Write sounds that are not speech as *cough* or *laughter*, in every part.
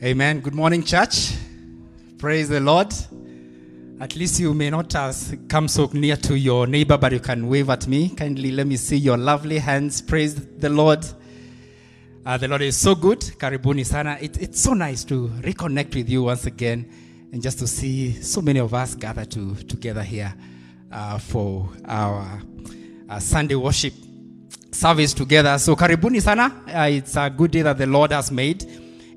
Amen. Good morning, church. Praise the Lord. At least you may not have come so near to your neighbor, but you can wave at me. Kindly let me see your lovely hands. Praise the Lord. Uh, the Lord is so good. Karibuni sana. It, it's so nice to reconnect with you once again and just to see so many of us gather to, together here uh, for our uh, Sunday worship service together. So karibuni sana. Uh, it's a good day that the Lord has made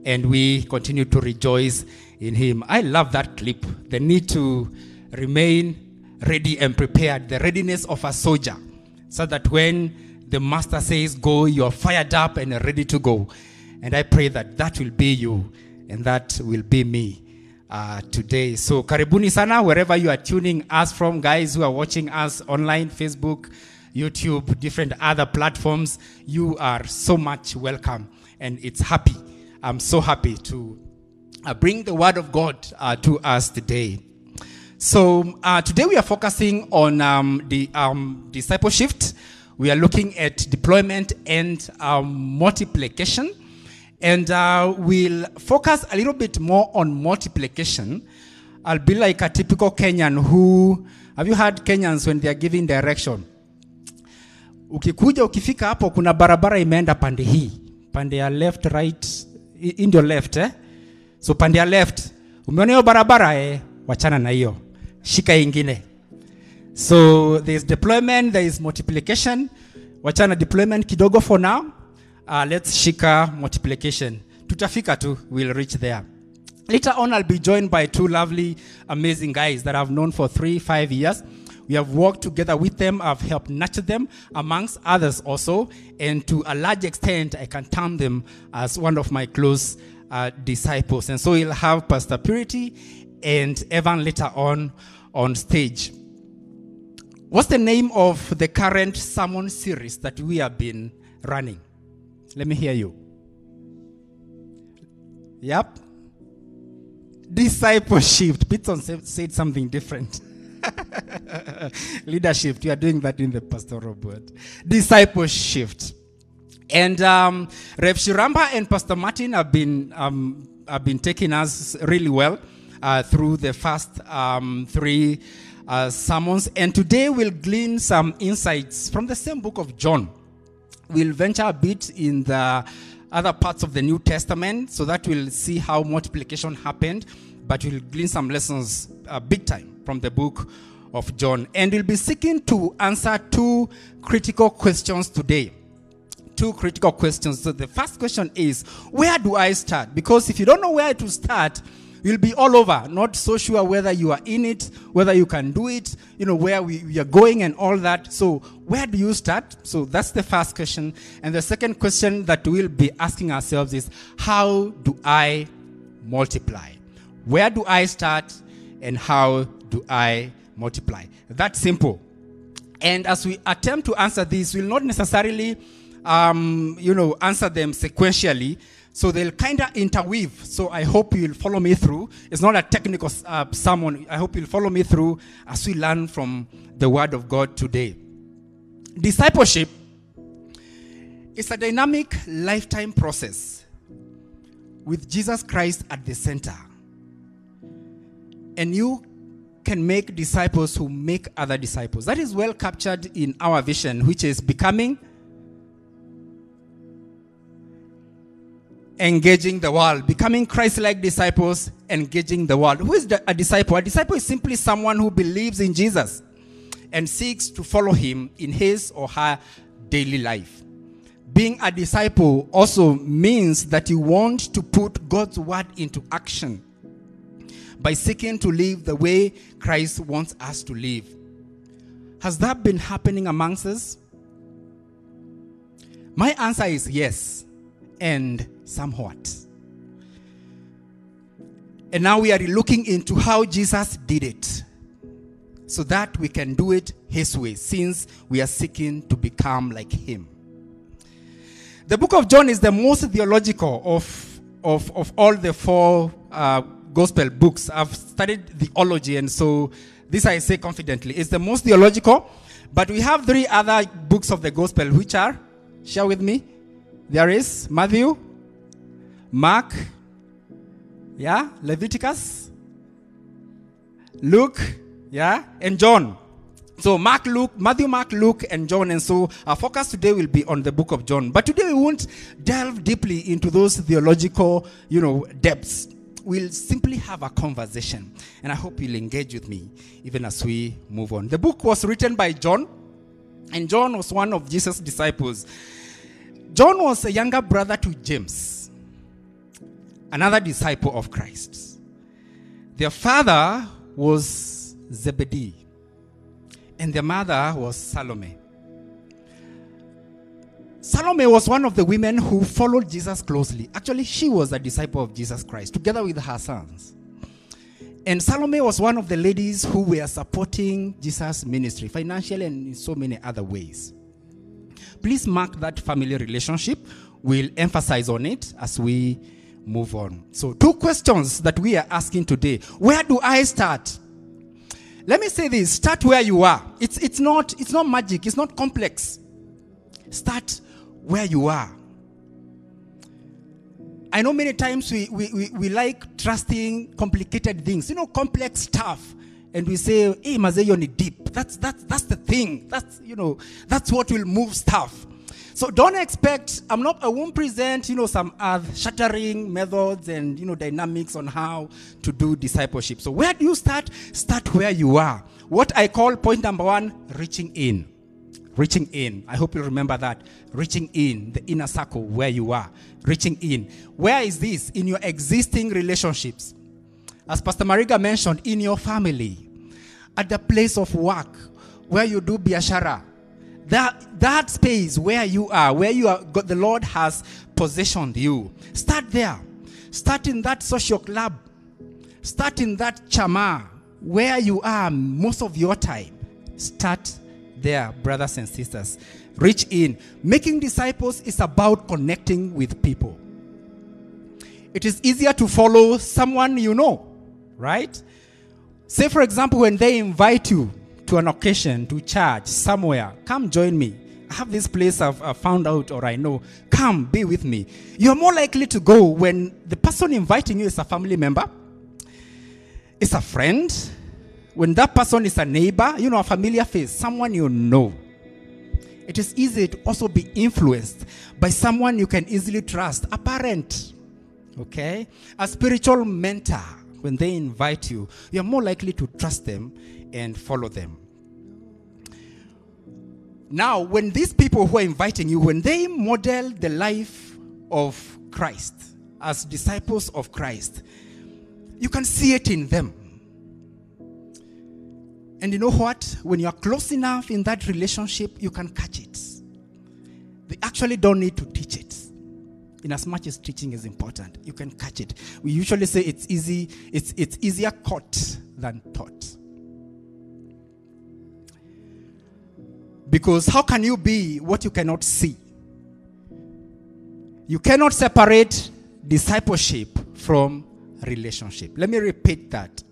and we continue to rejoice in him. I love that clip. The need to remain ready and prepared, the readiness of a soldier, so that when the master says go, you're fired up and ready to go. And I pray that that will be you and that will be me uh, today. So karibuni sana wherever you are tuning us from, guys who are watching us online, Facebook, YouTube, different other platforms. You are so much welcome, and it's happy. I'm so happy to uh, bring the word of God uh, to us today. So uh, today we are focusing on um, the um, discipleship. We are looking at deployment and um, multiplication, and uh, we'll focus a little bit more on multiplication. I'll be like a typical Kenyan who have you heard Kenyans when they are giving direction? Ukikuja ukifika hapo, kuna barabara imeenda pande hii, pande ya left right, hii ndio left eh? So pande ya left, umeona hiyo barabara eh, wachana na hiyo, shika ingine. So there's deployment, there is multiplication. Wachana deployment kidogo for now. Uh, let's shika multiplication. Tutafika tu, we'll reach there. Later on, I'll be joined by two lovely, amazing guys that I've known for three, five years. We have worked together with them. I've helped nurture them, amongst others also. And to a large extent, I can term them as one of my close uh, disciples. And so we'll have Pastor Purity and Evan later on on stage. What's the name of the current sermon series that we have been running? Let me hear you. Yep. Discipleship. Pitson said something different. *laughs* Leadership. You are doing that in the pastoral board. Discipleship. And um, Rev Shiramba and Pastor Martin have been um, have been taking us really well uh, through the first um, three uh, sermons. And today we'll glean some insights from the same book of John. We'll venture a bit in the other parts of the New Testament so that we'll see how multiplication happened, but we'll glean some lessons uh, big time from the book of John. And we'll be seeking to answer two critical questions today. Two critical questions. So the first question is, where do I start? Because if you don't know where to start, you'll be all over, not so sure whether you are in it, whether you can do it, you know, where we, we, are going and all that. So, where do you start? So, that's the first question. And the second question that we'll be asking ourselves is, how do I multiply? Where do I start and how do I multiply? That's simple. And as we attempt to answer this, we'll not necessarily, um, you know, answer them sequentially. So they'll kind of interweave. So I hope you'll follow me through. It's not a technical uh, sermon. I hope you'll follow me through as we learn from the Word of God today. Discipleship is a dynamic lifetime process with Jesus Christ at the center. And you can make disciples who make other disciples. That is well captured in our vision, which is becoming engaging the world, becoming Christ like disciples, engaging the world. Who is the, a disciple? A disciple is simply someone who believes in Jesus and seeks to follow him in his or her daily life. Being a disciple also means that you want to put God's word into action by seeking to live the way Christ wants us to live. Has that been happening amongst us? My answer is yes, and somewhat. And now we are looking into how Jesus did it so that we can do it his way, since we are seeking to become like him. The book of John is the most theological of, of, of all the four uh, gospel books. I've studied theology, and so this I say confidently. It's the most theological, but we have three other books of the gospel, which are, share with me, there is Matthew, Mark, yeah, Leviticus, Luke, yeah, and John. So Mark, Luke, Matthew, Mark, Luke, and John. And so our focus today will be on the book of John. But today we won't delve deeply into those theological, you know, depths. We'll simply have a conversation. And I hope you'll engage with me even as we move on. The book was written by John, and John was one of Jesus' disciples. John was a younger brother to James, another disciple of Christ. Their father was Zebedee and their mother was Salome. Salome was one of the women who followed Jesus closely. Actually, she was a disciple of Jesus Christ together with her sons. And Salome was one of the ladies who were supporting Jesus' ministry financially and in so many other ways. Please mark that family relationship. We'll emphasize on it as we move on. So, two questions that we are asking today. Where do I start? Let me say this start where you are. It's, it's, not, it's not magic, it's not complex. Start where you are. I know many times we, we, we, we like trusting complicated things, you know, complex stuff. And we say, hey, Mazeyo ni deep. That's, that's, that's the thing. That's, you know, that's what will move stuff. So don't expect, I'm not, I won't present, you know, some earth shattering methods and, you know, dynamics on how to do discipleship. So where do you start? Start where you are. What I call point number one, reaching in. Reaching in. I hope you remember that. Reaching in, the inner circle where you are. Reaching in. Where is this? In your existing relationships. As Pastor Mariga mentioned, in your family, at the place of work, where you do biashara, that, that space where you are, where you are, the Lord has positioned you. Start there. Start in that social club. Start in that chama where you are most of your time. Start there, brothers and sisters. Reach in. Making disciples is about connecting with people. It is easier to follow someone you know, right? Say, for example, when they invite you to an occasion, to church, somewhere, come join me. I have this place I've, I've, found out or I know. Come, be with me. You're more likely to go when the person inviting you is a family member, is a friend, when that person is a neighbor, you know, a familiar face, someone you know. It is easy to also be influenced by someone you can easily trust, a parent, okay? A spiritual mentor. When they invite you, you're more likely to trust them and follow them. Now, when these people who are inviting you, when they model the life of Christ as disciples of Christ, you can see it in them. And you know what? When you are close enough in that relationship, you can catch it. They actually don't need to teach it. In as much as teaching is important, you can catch it. We usually say it's easy, it's, it's easier caught than taught. Because how can you be what you cannot see? You cannot separate discipleship from relationship. Let me repeat that.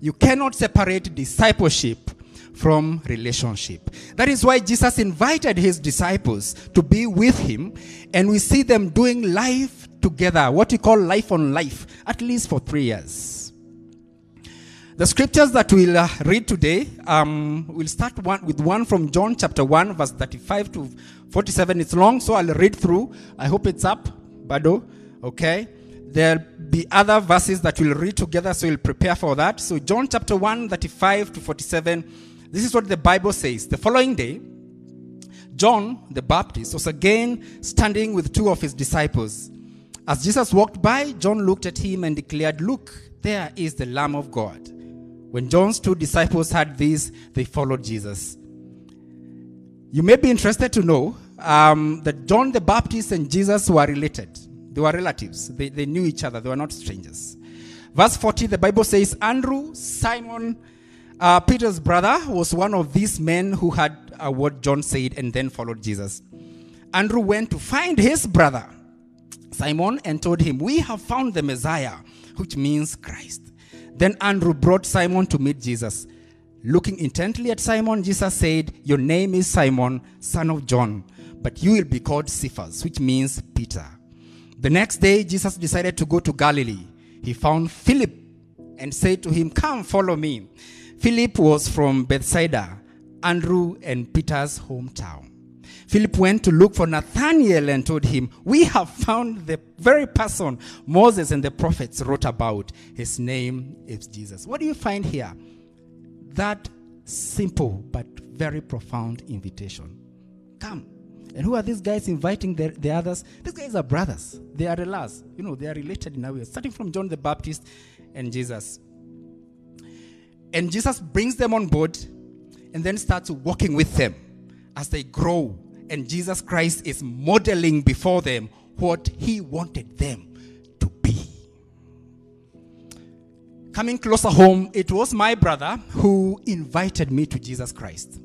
You cannot separate discipleship from relationship. That is why Jesus invited his disciples to be with him, and we see them doing life together, what we call life on life, at least for three years. The scriptures that we'll uh, read today, um, we'll start one, with one from John chapter 1, verse 35 to 47. It's long, so I'll read through. I hope it's up, Bado. Okay. There'll be other verses that we'll read together, so we'll prepare for that. So, John chapter 1, 35 to 47. This is what the Bible says. The following day, John the Baptist was again standing with two of his disciples. As Jesus walked by, John looked at him and declared, Look, there is the Lamb of God. When John's two disciples heard this, they followed Jesus. You may be interested to know um, that John the Baptist and Jesus were related. They were relatives. They, they knew each other. They were not strangers. Verse 40, the Bible says, Andrew, Simon, uh, Peter's brother, was one of these men who had uh, what John said and then followed Jesus. Andrew went to find his brother, Simon, and told him, We have found the Messiah, which means Christ. Then Andrew brought Simon to meet Jesus. Looking intently at Simon, Jesus said, Your name is Simon, son of John, but you will be called Cephas, which means Peter. The next day, Jesus decided to go to Galilee. he found Philip and said to him, Come, follow me. Philip was from Bethsaida, Andrew and Peter's hometown. Philip went to look for Nathanael and told him, We have found the very person Moses and the prophets wrote about. His name is Jesus. What do you find here? That simple but very profound invitation. Come. And who are these guys inviting the, the others? These guys are brothers. They are relars. You know, they are related in a way, starting from John the Baptist and Jesus. And Jesus brings them on board and then starts walking with them as they grow and Jesus Christ is modeling before them what he wanted them to be. Coming closer home, it was my brother who invited me to Jesus Christ.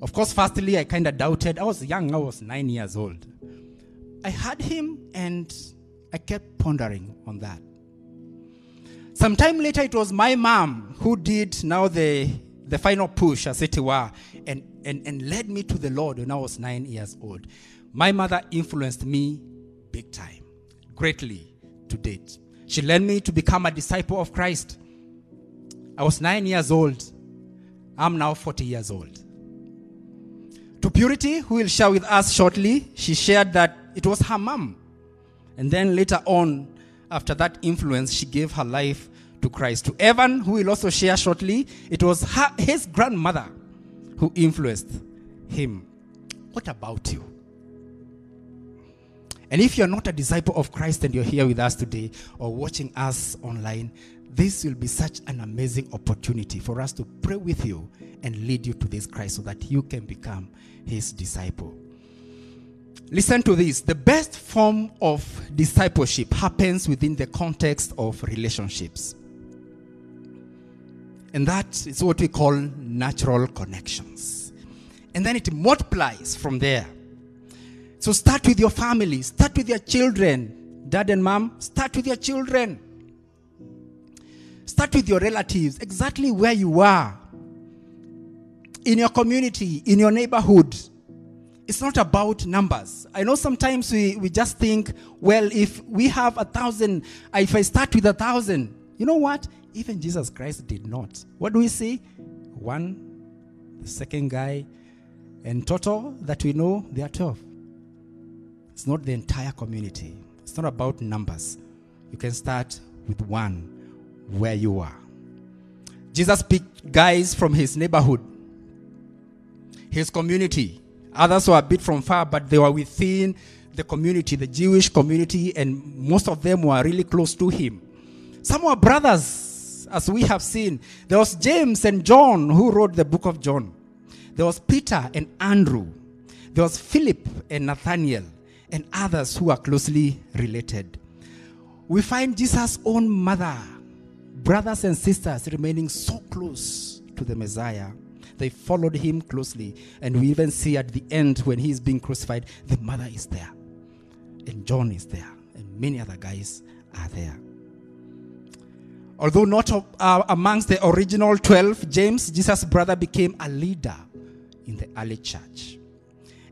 Of course, firstly, I kind of doubted. I was young, I was nine years old. I heard him and I kept pondering on that. Sometime later, it was my mom who did now the, the final push, as it were, and, and, and led me to the Lord when I was nine years old. My mother influenced me big time, greatly to date. She led me to become a disciple of Christ. I was nine years old. I'm now 40 years old. To Purity, who will share with us shortly, she shared that it was her mom. And then later on, after that influence, she gave her life to Christ. To Evan, who will also share shortly, it was her, his grandmother who influenced him. What about you? And if you're not a disciple of Christ and you're here with us today or watching us online, this will be such an amazing opportunity for us to pray with you and lead you to this Christ so that you can become his disciple. Listen to this. The best form of discipleship happens within the context of relationships. And that is what we call natural connections. And then it multiplies from there. So start with your family, start with your children. Dad and mom, start with your children. Start with your relatives, exactly where you are. In your community, in your neighborhood. It's not about numbers. I know sometimes we, we just think, well, if we have a thousand, uh, if I start with a thousand, you know what? Even Jesus Christ did not. What do we see? One, the second guy, and total that we know, there are 12. It's not the entire community. It's not about numbers. You can start with one where you are. Jesus picked guys from his neighborhood, his community. Others were a bit from far, but they were within the community, the Jewish community, and most of them were really close to him. Some were brothers, as we have seen. There was James and John who wrote the book of John. There was Peter and Andrew. There was Philip and Nathaniel and others who are closely related. We find Jesus' own mother, brothers and sisters remaining so close to the Messiah. They followed him closely. And we even see at the end when he is being crucified, the mother is there. And John is there. And many other guys are there. Although not uh, amongst the original 12, James, Jesus' brother, became a leader in the early church.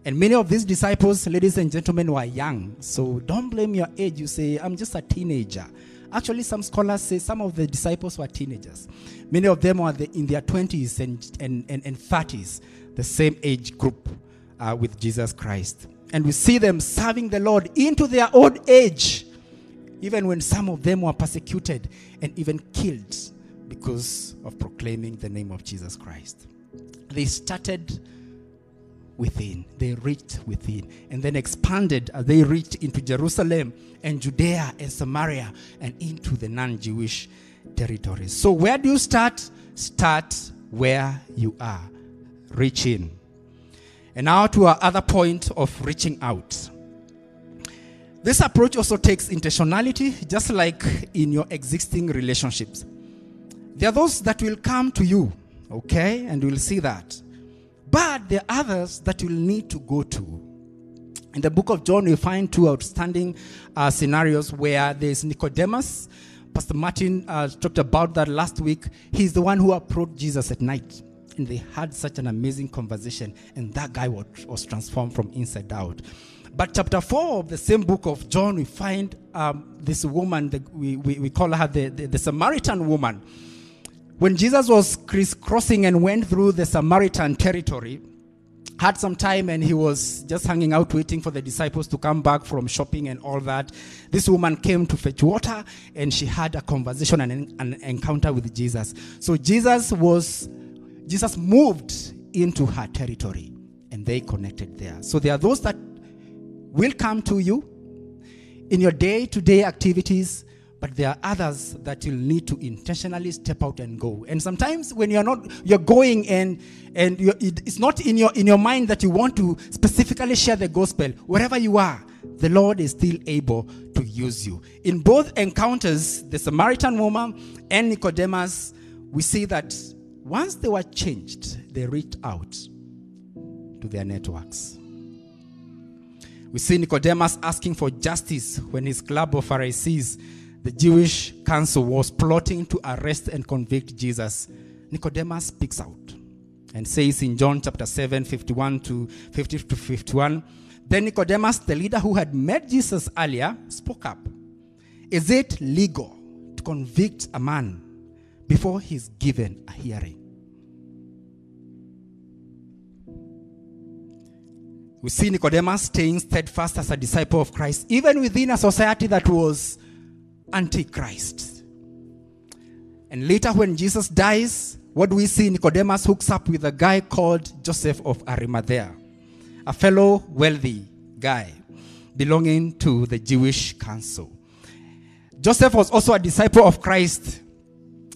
And many of these disciples, ladies and gentlemen, were young. So don't blame your age. You say, I'm just a teenager. Actually, some scholars say some of the disciples were teenagers. Many of them were in their 20s and, and, and, and 30s, the same age group uh, with Jesus Christ. And we see them serving the Lord into their old age, even when some of them were persecuted and even killed because of proclaiming the name of Jesus Christ. They started within. They reached within and then expanded as they reached into Jerusalem and Judea and Samaria and into the non Jewish territories. So, where do you start? Start where you are. Reach in. And now to our other point of reaching out. This approach also takes intentionality, just like in your existing relationships. There are those that will come to you, okay, and we'll see that. But there are others that you'll need to go to. In the book of John, we find two outstanding uh, scenarios where there's Nicodemus. Pastor Martin uh, talked about that last week. He's the one who approached Jesus at night. And they had such an amazing conversation. And that guy was, was transformed from inside out. But chapter 4 of the same book of John, we find um, this woman, the, we, we, we call her the, the, the Samaritan woman. When Jesus was crisscrossing and went through the Samaritan territory, had some time and he was just hanging out waiting for the disciples to come back from shopping and all that. This woman came to fetch water and she had a conversation and an encounter with Jesus. So Jesus was, Jesus moved into her territory and they connected there. So there are those that will come to you in your day to day activities but there are others that you'll need to intentionally step out and go. And sometimes when you're not you're going and and it's not in your in your mind that you want to specifically share the gospel. Wherever you are the lord is still able to use you. In both encounters the samaritan woman and nicodemus we see that once they were changed they reached out to their networks. We see Nicodemus asking for justice when his club of Pharisees the Jewish council was plotting to arrest and convict Jesus, Nicodemus speaks out and says in John chapter 7, 51 to 50 to 51, then Nicodemus, the leader who had met Jesus earlier, spoke up. Is it legal to convict a man before he's given a hearing? We see Nicodemus staying steadfast as a disciple of Christ, even within a society that was Antichrist. And later, when Jesus dies, what do we see? Nicodemus hooks up with a guy called Joseph of Arimathea, a fellow wealthy guy belonging to the Jewish council. Joseph was also a disciple of Christ.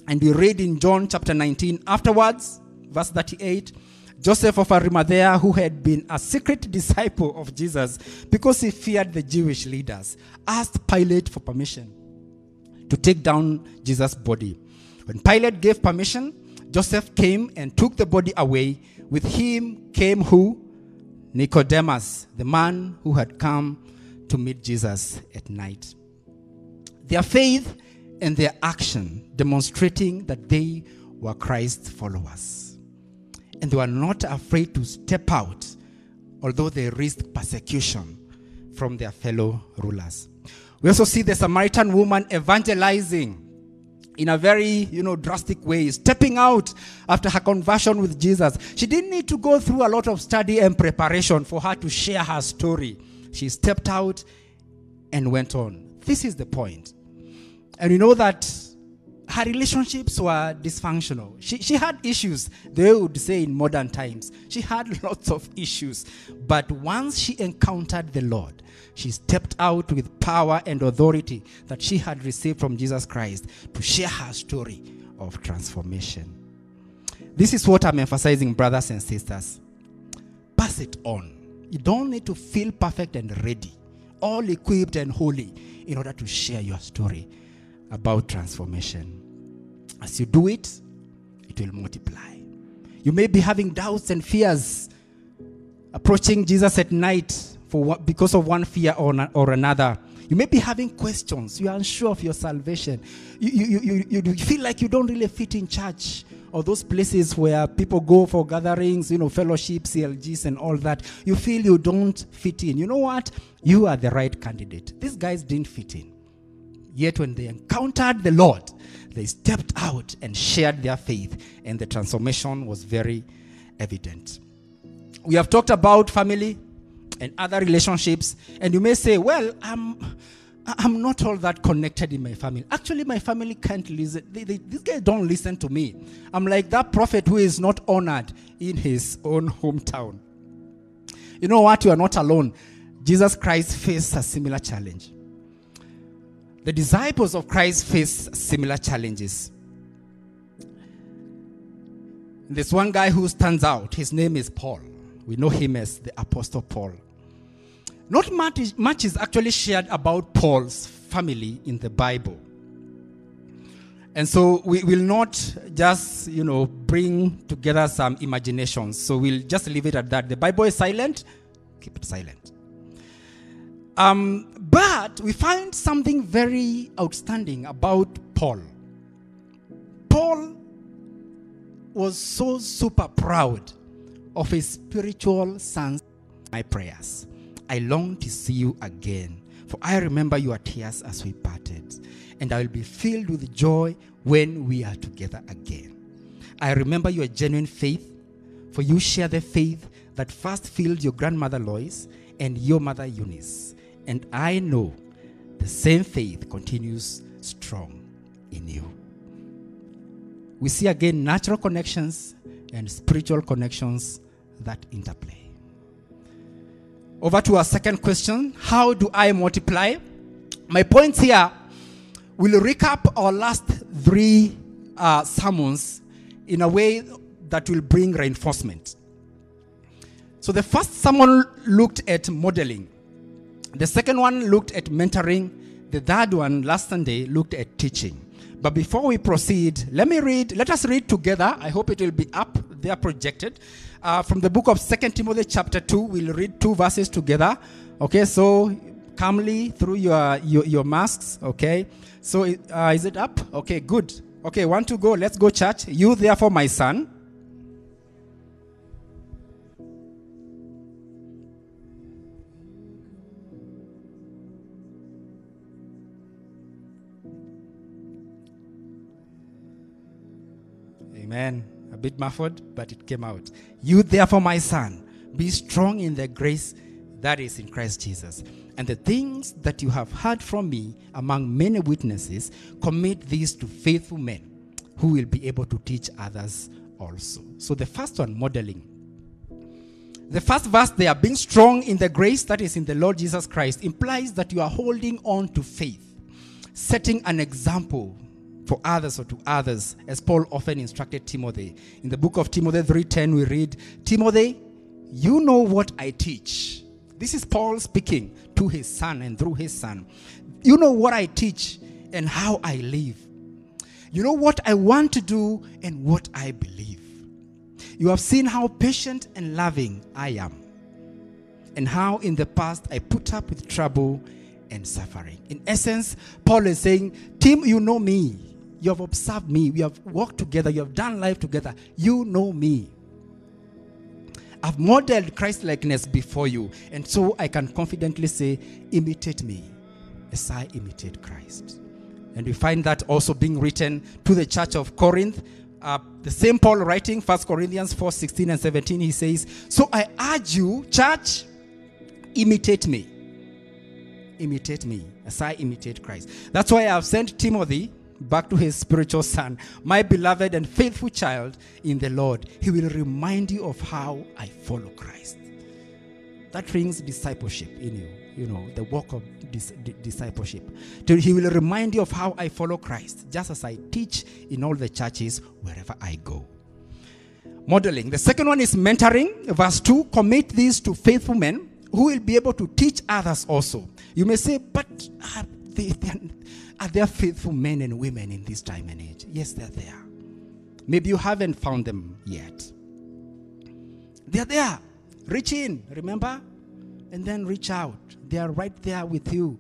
And we read in John chapter 19 afterwards, verse 38. Joseph of Arimathea, who had been a secret disciple of Jesus because he feared the Jewish leaders, asked Pilate for permission to take down Jesus' body. When Pilate gave permission, Joseph came and took the body away. With him came who? Nicodemus, the man who had come to meet Jesus at night. Their faith and their action demonstrating that they were Christ's followers. And they were not afraid to step out, although they risked persecution from their fellow rulers. We also see the Samaritan woman evangelizing in a very, you know, drastic way, stepping out after her conversion with Jesus. She didn't need to go through a lot of study and preparation for her to share her story. She stepped out and went on. This is the point. And we know that her relationships were dysfunctional. She, she had issues, they would say in modern times. She had *laughs* lots of issues. But once she encountered the Lord, she stepped out with power and authority that she had received from Jesus Christ to share her story of transformation. This is what I'm emphasizing, brothers and sisters. Pass it on. You don't need to feel perfect and ready, all equipped and holy in order to share your story about transformation. As you do it, it will multiply. You may be having doubts and fears approaching Jesus at night for what, because of one fear or, or another. You may be having questions. You are unsure of your salvation. You, you, you, you, you feel like you don't really fit in church or those places where people go for gatherings, you know, fellowships, CLGs, and all that. You feel you don't fit in. You know what? You are the right candidate. These guys didn't fit in. Yet when they encountered the Lord, they stepped out and shared their faith, and the transformation was very evident. We have talked about family and other relationships, and you may say, Well, I'm. I'm not all that connected in my family. Actually, my family can't listen. They, they, these guys don't listen to me. I'm like that prophet who is not honored in his own hometown. You know what? You are not alone. Jesus Christ faced a similar challenge. The disciples of Christ faced similar challenges. There's one guy who stands out. His name is Paul. We know him as the Apostle Paul. Not much is, much is actually shared about Paul's family in the Bible. And so we will not just, you know, bring together some imaginations. So we'll just leave it at that. The Bible is silent, keep it silent. Um, but we find something very outstanding about Paul. Paul was so super proud of his spiritual sons, my prayers. I long to see you again, for I remember your tears as we parted, and I will be filled with joy when we are together again. I remember your genuine faith, for you share the faith that first filled your grandmother Lois and your mother Eunice. And I know the same faith continues strong in you. We see again natural connections and spiritual connections that interplay. Over to our second question How do I multiply? My point here will recap our last three uh, sermons in a way that will bring reinforcement. So the first sermon looked at modeling, the second one looked at mentoring, the third one last Sunday looked at teaching. But before we proceed, let me read, let us read together. I hope it will be up there projected. Uh, from the book of Second Timothy, chapter 2, we'll read two verses together. Okay, so calmly through your, your, your masks. Okay, so uh, is it up? Okay, good. Okay, one to go. Let's go, church. You, therefore, my son. Amen. Bit muffled, but it came out. You, therefore, my son, be strong in the grace that is in Christ Jesus. And the things that you have heard from me among many witnesses, commit these to faithful men who will be able to teach others also. So the first one, modeling. The first verse there, being strong in the grace that is in the Lord Jesus Christ, implies that you are holding on to faith, setting an example for others or to others, as Paul often instructed Timothy. In the book of Timothy 3:10, we read, Timothy, you know what I teach. This is Paul speaking to his son and through his son. You know what I teach and how I live. You know what I want to do and what I believe. You have seen how patient and loving I am, and how in the past I put up with trouble and suffering. In essence, Paul is saying, Tim, you know me. You have observed me. We have walked together. You have done life together. You know me. I've modeled Christ likeness before you. And so I can confidently say, imitate me as I imitate Christ. And we find that also being written to the church of Corinth. Uh, the same Paul writing, 1 Corinthians 4 16 and 17, he says, So I urge you, church, imitate me. Imitate me as I imitate Christ. That's why I've sent Timothy back to his spiritual son, my beloved and faithful child in the Lord. He will remind you of how I follow Christ. That brings discipleship in you, you know, the work of dis- discipleship. He will remind you of how I follow Christ, just as I teach in all the churches wherever I go. Modeling. The second one is mentoring. Verse 2 Commit these to faithful men who will be able to teach others also. You may say, but uh, they, are there faithful men and women in this time and age? Yes, they're there. Maybe you haven't found them yet. They're there. Reach in, remember? And then reach out. They are right there with you.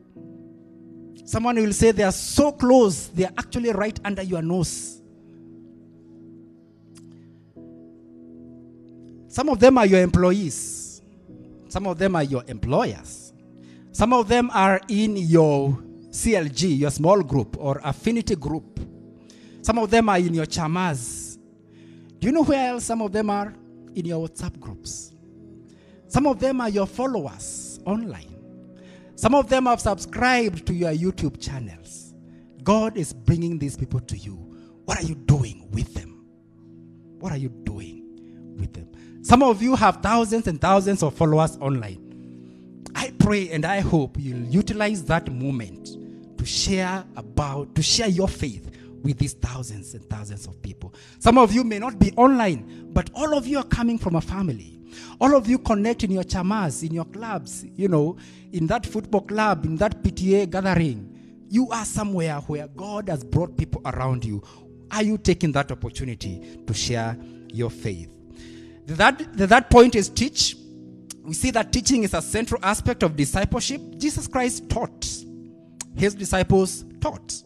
Someone will say they are so close, they are actually right under your nose. Some of them are your employees, some of them are your employers, some of them are in your CLG, your small group or affinity group. Some of them are in your chamas. Do you know where else some of them are? In your WhatsApp groups. Some of them are your followers online. Some of them have subscribed to your YouTube channels. God is bringing these people to you. What are you doing with them? What are you doing with them? Some of you have thousands and thousands of followers online. I pray and I hope you'll utilize that moment to share about, to share your faith with these thousands and thousands of people. Some of you may not be online, but all of you are coming from a family. All of you connect in your chamas, in your clubs, you know, in that football club, in that PTA gathering. You are somewhere where God has brought people around you. Are you taking that opportunity to share your faith? That, that point is teach. We see that teaching is a central aspect of discipleship. Jesus Christ taught his disciples taught.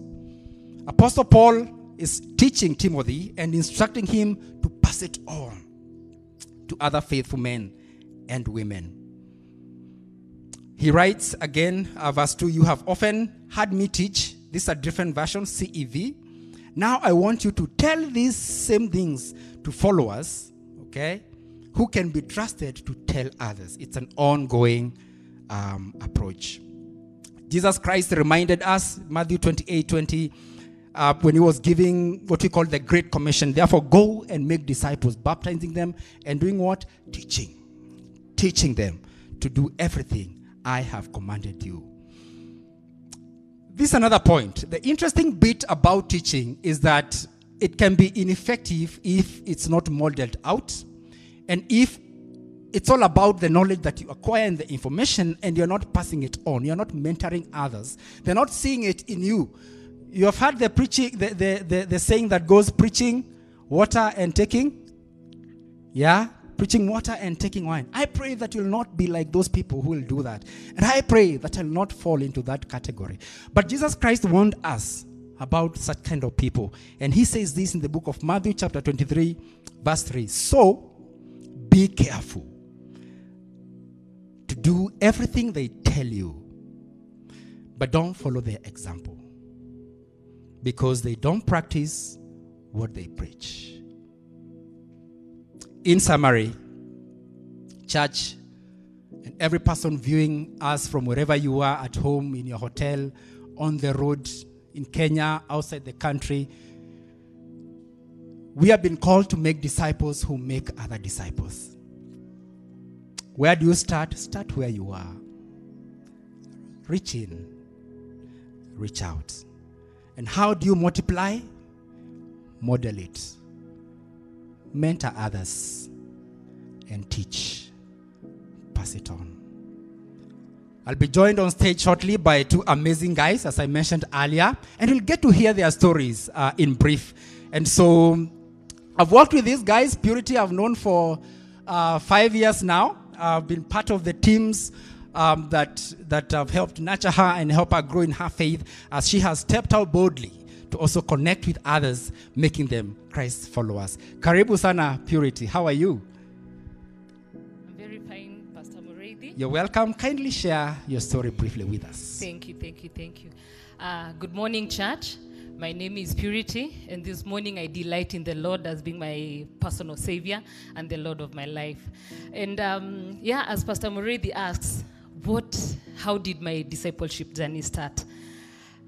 Apostle Paul is teaching Timothy and instructing him to pass it on to other faithful men and women. He writes again, uh, verse 2 You have often heard me teach. These are different versions, CEV. Now I want you to tell these same things to followers, okay, who can be trusted to tell others. It's an ongoing um, approach. Jesus Christ reminded us, Matthew 28 20, uh, when he was giving what we call the Great Commission. Therefore, go and make disciples, baptizing them and doing what? Teaching. Teaching them to do everything I have commanded you. This is another point. The interesting bit about teaching is that it can be ineffective if it's not modeled out and if it's all about the knowledge that you acquire and the information and you're not passing it on. You're not mentoring others. They're not seeing it in you. You have heard the preaching the, the, the, the saying that goes preaching water and taking yeah? Preaching water and taking wine. I pray that you'll not be like those people who will do that. And i pray that i'll not fall into that category. But jesus christ warned us about such kind of people. And he says this in the book of matthew chapter 23 verse 3 so be careful do everything they tell you, but don't follow their example because they don't practice what they preach. In summary, church, and every person viewing us from wherever you are at home, in your hotel, on the road, in Kenya, outside the country, we have been called to make disciples who make other disciples. Where do you start? Start where you are. Reach in, reach out. And how do you multiply? Model it, mentor others, and teach. Pass it on. I'll be joined on stage shortly by two amazing guys, as I mentioned earlier, and we'll get to hear their stories uh, in brief. And so, I've worked with these guys. Purity, I've known for uh, five years now. I've been part of the teams um, that that have helped nurture her and help her grow in her faith as she has stepped out boldly to also connect with others, making them Christ followers. Karibu sana, Purity. How are you? I'm very fine, Pastor Mureithi. You're welcome. Kindly share your story briefly with us. Thank you, thank you, thank you. Uh, good morning, church. My name is Purity, and this morning I delight in the Lord as being my personal Savior and the Lord of my life. And um, yeah, as Pastor Mureithi asks, what, how did my discipleship journey start?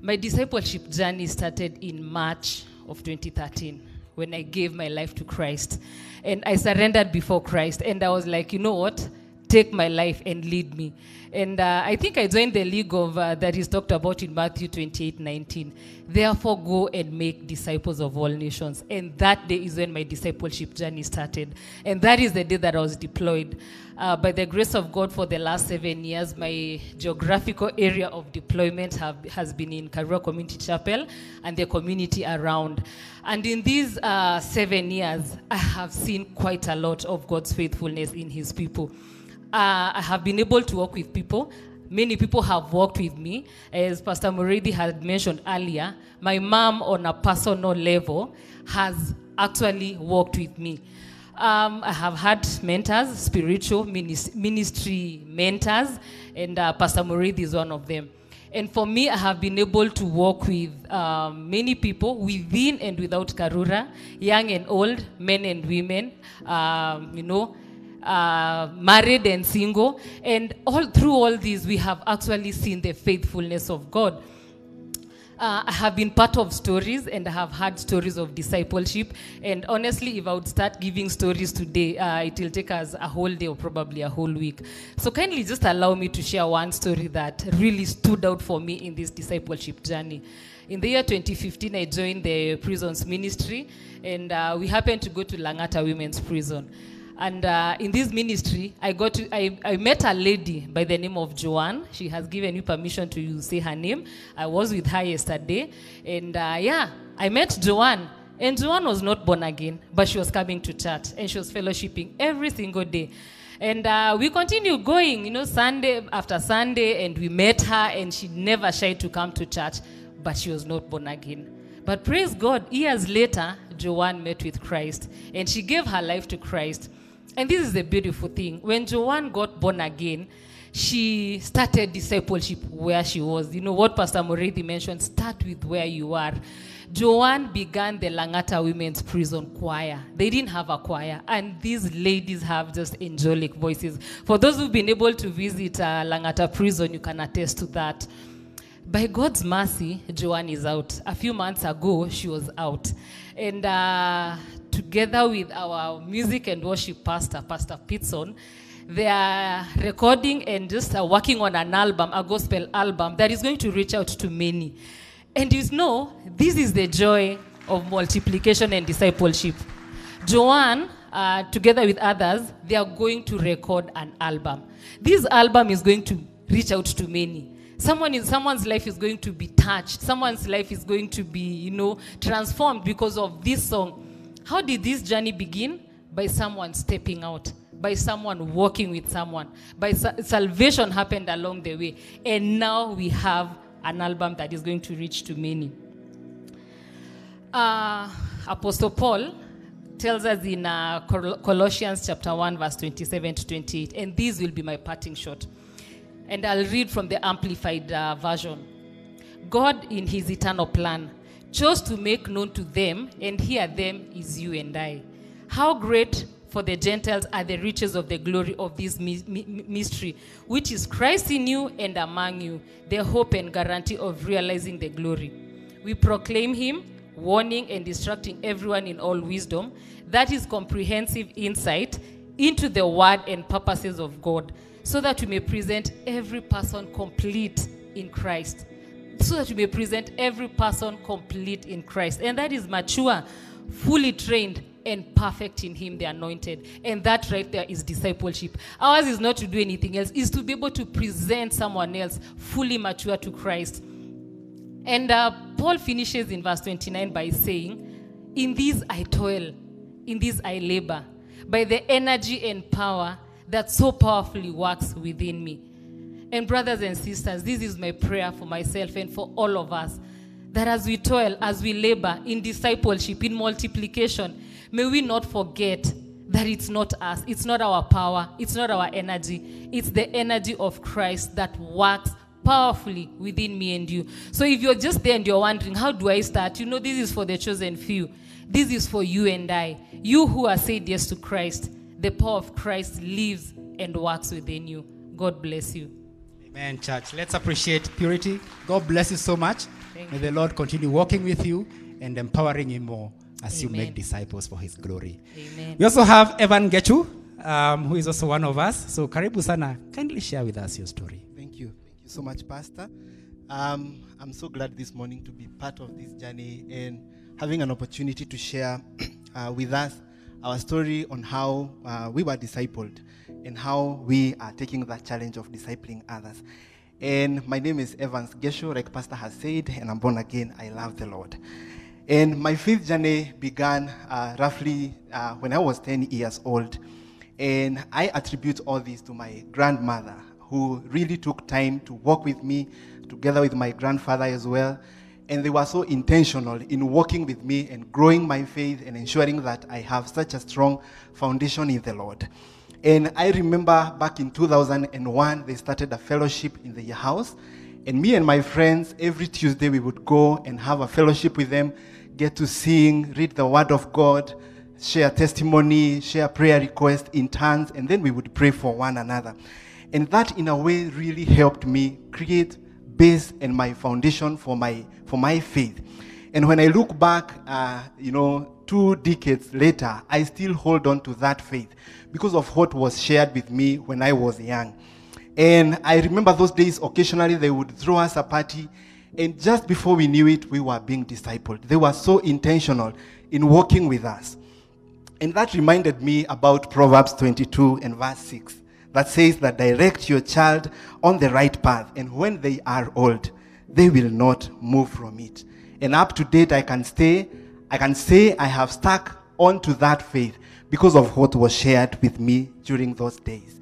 My discipleship journey started in March of 2013 when I gave my life to Christ. And I surrendered before Christ, and I was like, you know what? Take my life and lead me. And uh, I think I joined the league of uh, that is talked about in Matthew 28 19. Therefore, go and make disciples of all nations. And that day is when my discipleship journey started. And that is the day that I was deployed. Uh, by the grace of God, for the last seven years, my geographical area of deployment have, has been in Karura Community Chapel and the community around. And in these uh, seven years, I have seen quite a lot of God's faithfulness in His people. Uh, I have been able to work with people. Many people have worked with me. As Pastor Mureithi had mentioned earlier, my mom, on a personal level, has actually worked with me. Um, I have had mentors, spiritual ministry mentors, and uh, Pastor Mureithi is one of them. And for me, I have been able to work with um, many people within and without Karura, young and old, men and women, um, you know, uh, married and single. And all through all these, we have actually seen the faithfulness of God. Uh, I have been part of stories and I have had stories of discipleship. And honestly, if I would start giving stories today, uh, it will take us a whole day or probably a whole week. So, kindly just allow me to share one story that really stood out for me in this discipleship journey. In the year 2015, I joined the prisons ministry, and uh, we happened to go to Langata Women's Prison. And uh, in this ministry, I got to, I, I met a lady by the name of Joanne. She has given me permission to say her name. I was with her yesterday, and uh, yeah, I met Joanne. And Joanne was not born again, but she was coming to church and she was fellowshipping every single day. And uh, we continued going, you know, Sunday after Sunday, and we met her, and she never shied to come to church, but she was not born again. But praise God, years later, Joanne met with Christ, and she gave her life to Christ. And this is the beautiful thing. When Joanne got born again, she started discipleship where she was. You know what Pastor Mureithi mentioned start with where you are. Joanne began the Langata Women's Prison Choir. They didn't have a choir, and these ladies have just angelic voices. For those who've been able to visit uh, Langata Prison, you can attest to that. By God's mercy, Joanne is out. A few months ago, she was out. And uh, together with our music and worship pastor, Pastor Pitson, they are recording and just uh, working on an album, a gospel album that is going to reach out to many. And you know, this is the joy of multiplication and discipleship. Joanne, uh, together with others, they are going to record an album. This album is going to reach out to many. Someone in someone's life is going to be touched. Someone's life is going to be, you know, transformed because of this song. How did this journey begin? By someone stepping out, by someone walking with someone. By sa- salvation happened along the way. And now we have an album that is going to reach to many. Uh, Apostle Paul tells us in uh, Col- Colossians chapter 1, verse 27 to 28, and this will be my parting shot. And I'll read from the Amplified uh, version. God, in his eternal plan, chose to make known to them, and here them is you and I. How great for the Gentiles are the riches of the glory of this my- my- mystery, which is Christ in you and among you, the hope and guarantee of realizing the glory. We proclaim him, warning and instructing everyone in all wisdom. That is comprehensive insight into the word and purposes of God, so that we may present every person complete in Christ. So that we may present every person complete in Christ. And that is mature, fully trained, and perfect in Him, the anointed. And that right there is discipleship. Ours is not to do anything else, is to be able to present someone else fully mature to Christ. And uh, Paul finishes in verse 29 by saying, In these I toil, in these I labor, by the energy and power that so powerfully works within me. And, brothers and sisters, this is my prayer for myself and for all of us that as we toil, as we labor in discipleship, in multiplication, may we not forget that it's not us, it's not our power, it's not our energy, it's the energy of Christ that works powerfully within me and you. So if you're just there and you're wondering, how do I start? You know, this is for the chosen few. This is for you and I. You who are said yes to Christ, the power of Christ lives and works within you. God bless you. Amen, church. Let's appreciate purity. God bless you so much. Thank May the Lord continue walking with you and empowering you more as you make disciples for his glory. Amen. We also have Evan Gechu, um, who is also one of us. So, karibu sana. Kindly share with us your story. Thank you. Thank you so much, Pastor. Um, I'm so glad this morning to be part of this journey and having an opportunity to share *clears throat* uh, with us our story on how uh, we were discipled and how we are taking that challenge of discipling others. And my name is Evans Gesho, like Pastor has said, and I'm born again. I love the Lord. And my faith journey began uh, roughly uh, when I was 10 years old. And I attribute all this to my grandmother, who really took time to walk with me, together with my grandfather as well. And they were so intentional in working with me and growing my faith and ensuring that I have such a strong foundation in the Lord. And I remember back in 2001, they started a fellowship in the house. And me and my friends, every Tuesday, we would go and have a fellowship with them, get to sing, read the Word of God, share testimony, share prayer requests in tongues, and then we would pray for one another. And that, in a way, really helped me create base and my foundation for my for my faith. And when I look back, uh, you know, two decades later, I still hold on to that faith because of what was shared with me when I was young. And I remember those days, occasionally they would throw us a party, and just before we knew it, we were being discipled. They were so intentional in working with us. And that reminded me about Proverbs 22 and verse 6 that says that direct your child on the right path, and when they are old, they will not move from it. And up to date, I can stay, I can say I have stuck onto that faith because of what was shared with me during those days.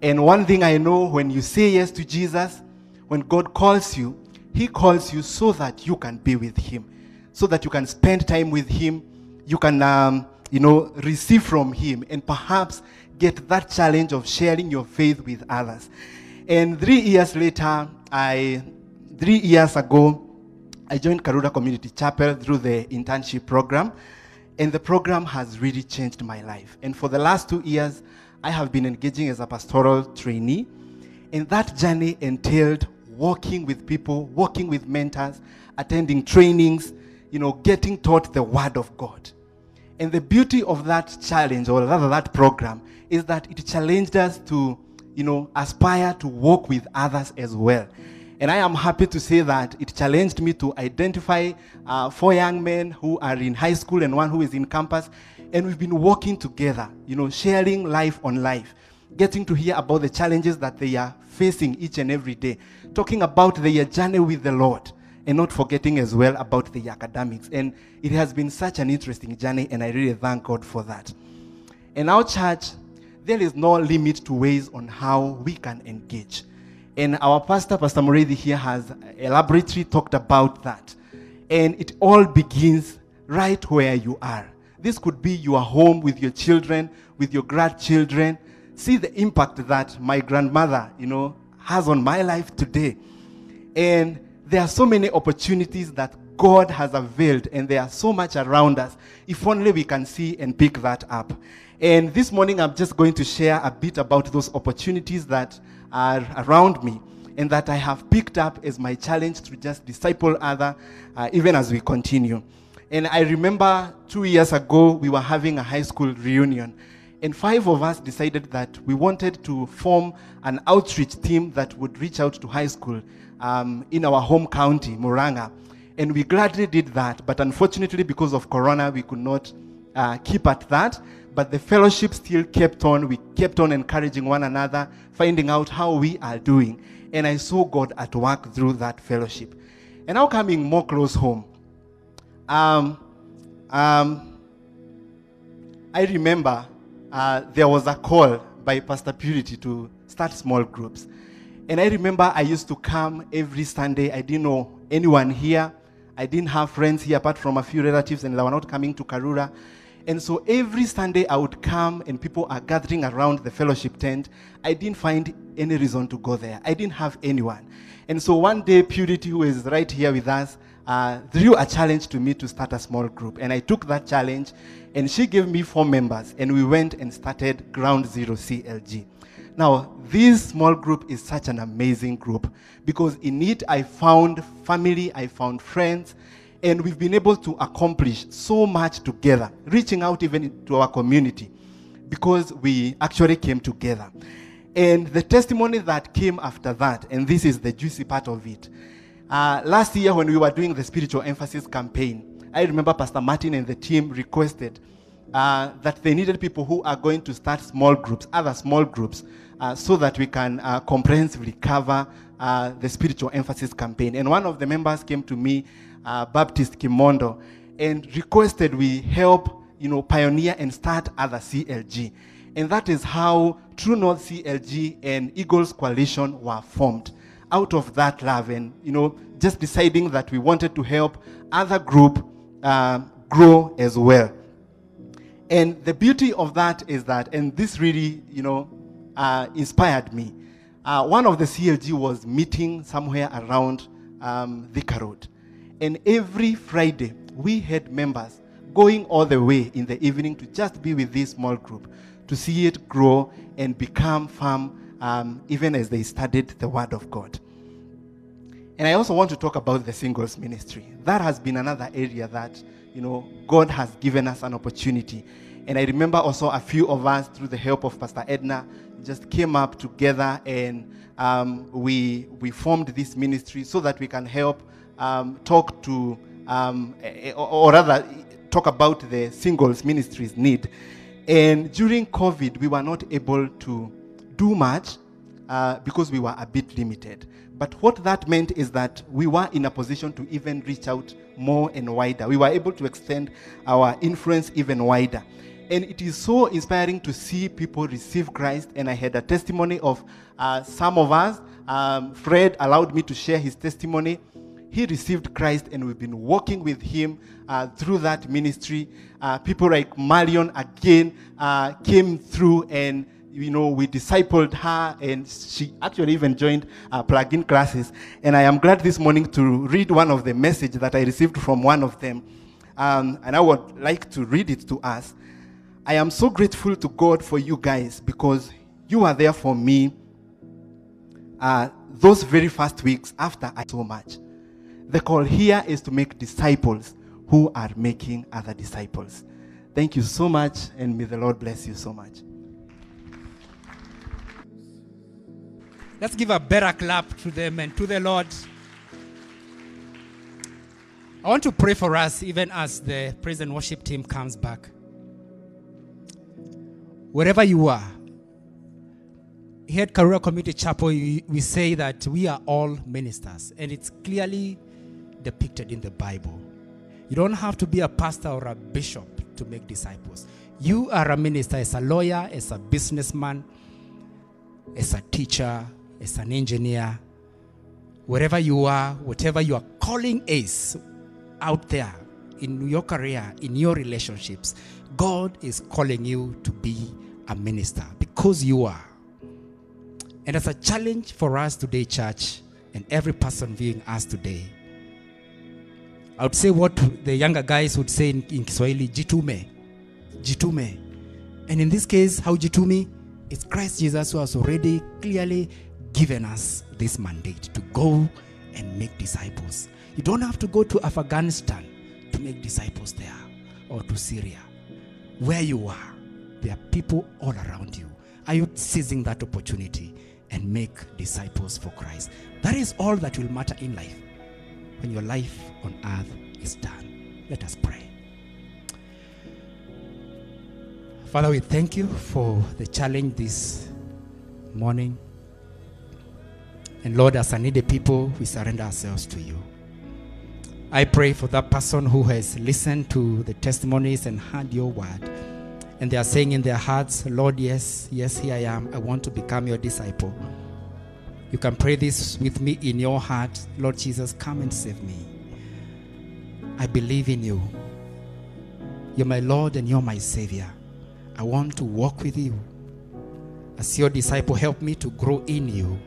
And one thing I know when you say yes to Jesus, when God calls you, He calls you so that you can be with Him, so that you can spend time with Him, you can, um, you know, receive from Him, and perhaps get that challenge of sharing your faith with others. And three years later, I, three years ago, I joined Karura Community Chapel through the internship program. And the program has really changed my life. And for the last two years, I have been engaging as a pastoral trainee. And that journey entailed working with people, working with mentors, attending trainings, you know, getting taught the Word of God. And the beauty of that challenge, or rather that program, is that it challenged us to, you know, aspire to work with others as well. And I am happy to say that it challenged me to identify uh, four young men who are in high school and one who is in campus. And we've been working together, you know, sharing life on life, getting to hear about the challenges that they are facing each and every day, talking about their journey with the Lord and not forgetting as well about the academics. And it has been such an interesting journey, and I really thank God for that. In our church, there is no limit to ways on how we can engage. And our pastor, Pastor Mureithi, here has elaborately talked about that. And it all begins right where you are. This could be your home with your children, with your grandchildren. See the impact that my grandmother, you know, has on my life today. And there are so many opportunities that God has availed, and there are so much around us. If only we can see and pick that up. And this morning, I'm just going to share a bit about those opportunities that are around me and that I have picked up as my challenge to just disciple other, uh, even as we continue. And I remember two years ago, we were having a high school reunion. And five of us decided that we wanted to form an outreach team that would reach out to high school um, in our home county, Muranga. And we gladly did that. But unfortunately, because of Corona, we could not uh, keep at that. But the fellowship still kept on. We kept on encouraging one another, finding out how we are doing. And I saw God at work through that fellowship. And now coming more close home. Um, um, I remember uh, there was a call by Pastor Purity to start small groups. And I remember I used to come every Sunday. I didn't know anyone here. I didn't have friends here apart from a few relatives, and they were not coming to Karura. And so every Sunday I would come, and people are gathering around the fellowship tent. I didn't find any reason to go there. I didn't have anyone. And so one day, Purity, who is right here with us, uh, threw a challenge to me to start a small group. And I took that challenge, and she gave me four members, and we went and started Ground Zero CLG. Now, this small group is such an amazing group because in it I found family, I found friends, and we've been able to accomplish so much together, reaching out even to our community because we actually came together. And the testimony that came after that, and this is the juicy part of it. Uh, last year, when we were doing the spiritual emphasis campaign, I remember Pastor Martin and the team requested uh, that they needed people who are going to start small groups, other small groups, uh, so that we can uh, comprehensively cover uh, the spiritual emphasis campaign. And one of the members came to me, uh, Baptist Kimondo, and requested we help, you know, pioneer and start other CLG. And that is how True North CLG and Eagles Coalition were formed out of that love and, you know, just deciding that we wanted to help other group uh, grow as well. And the beauty of that is that, and this really, you know, uh, inspired me. Uh, one of the CLG was meeting somewhere around um, Thika Road. And every Friday, we had members going all the way in the evening to just be with this small group, to see it grow and become firm, um, even as they studied the Word of God. And I also want to talk about the singles ministry. That has been another area that, you know, God has given us an opportunity. And I remember also a few of us, through the help of Pastor Edna, just came up together and um, we, we formed this ministry so that we can help um, talk to, um, eh, or, or rather, talk about the singles ministry's need. And during COVID, we were not able to do much uh, because we were a bit limited. But what that meant is that we were in a position to even reach out more and wider. We were able to extend our influence even wider. And it is so inspiring to see people receive Christ. And I had a testimony of uh, some of us. Um, Fred allowed me to share his testimony. He received Christ, and we've been walking with him uh, through that ministry. Uh, people like Marion again uh, came through and you know, we discipled her, and she actually even joined uh, plug-in classes. And I am glad this morning to read one of the message that I received from one of them, um, and I would like to read it to us. I am so grateful to God for you guys because you are there for me uh, those very first weeks after I so much. The call here is to make disciples who are making other disciples. Thank you so much, and may the Lord bless you so much. Let's give a better clap to them and to the Lord. I want to pray for us even as the praise and worship team comes back. Wherever you are, here at Karura Community Chapel, we, we say that we are all ministers, and it's clearly depicted in the Bible. You don't have to be a pastor or a bishop to make disciples. You are a minister as a lawyer, as a businessman, as a teacher, as an engineer, wherever you are, whatever your calling is out there in your career, in your relationships, God is calling you to be a minister because you are. And as a challenge for us today, church, and every person viewing us today, I would say what the younger guys would say in, in Kiswahili, jitume. Jitume. And in this case, how jitume? It's Christ Jesus who has already clearly given us this mandate to go and make disciples. You don't have to go to Afghanistan to make disciples there or to Syria. Where you are, there are people all around you. Are you seizing that opportunity and make disciples for Christ? That is all that will matter in life when your life on earth is done. Let us pray. Father, we thank you for the challenge this morning. And Lord, as I need the people, we surrender ourselves to you. I pray for that person who has listened to the testimonies and heard your word. And they are saying in their hearts, Lord, yes, yes, here I am. I want to become your disciple. You can pray this with me in your heart. Lord Jesus, come and save me. I believe in you. You're my Lord and you're my Savior. I want to walk with you. As your disciple, help me to grow in you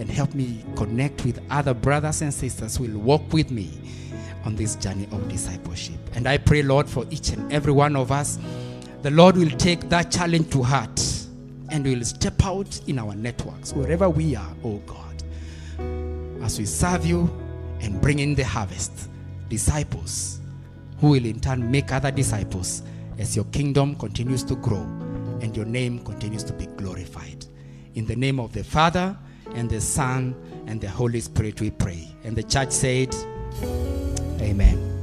and help me connect with other brothers and sisters who will walk with me on this journey of discipleship. And I pray, Lord, for each and every one of us, the Lord will take that challenge to heart and will step out in our networks, wherever we are, oh God, as we serve you and bring in the harvest, disciples who will in turn make other disciples as your kingdom continues to grow and your name continues to be glorified. In the name of the Father, and the Son, and the Holy Spirit, we pray. And the church said, Amen.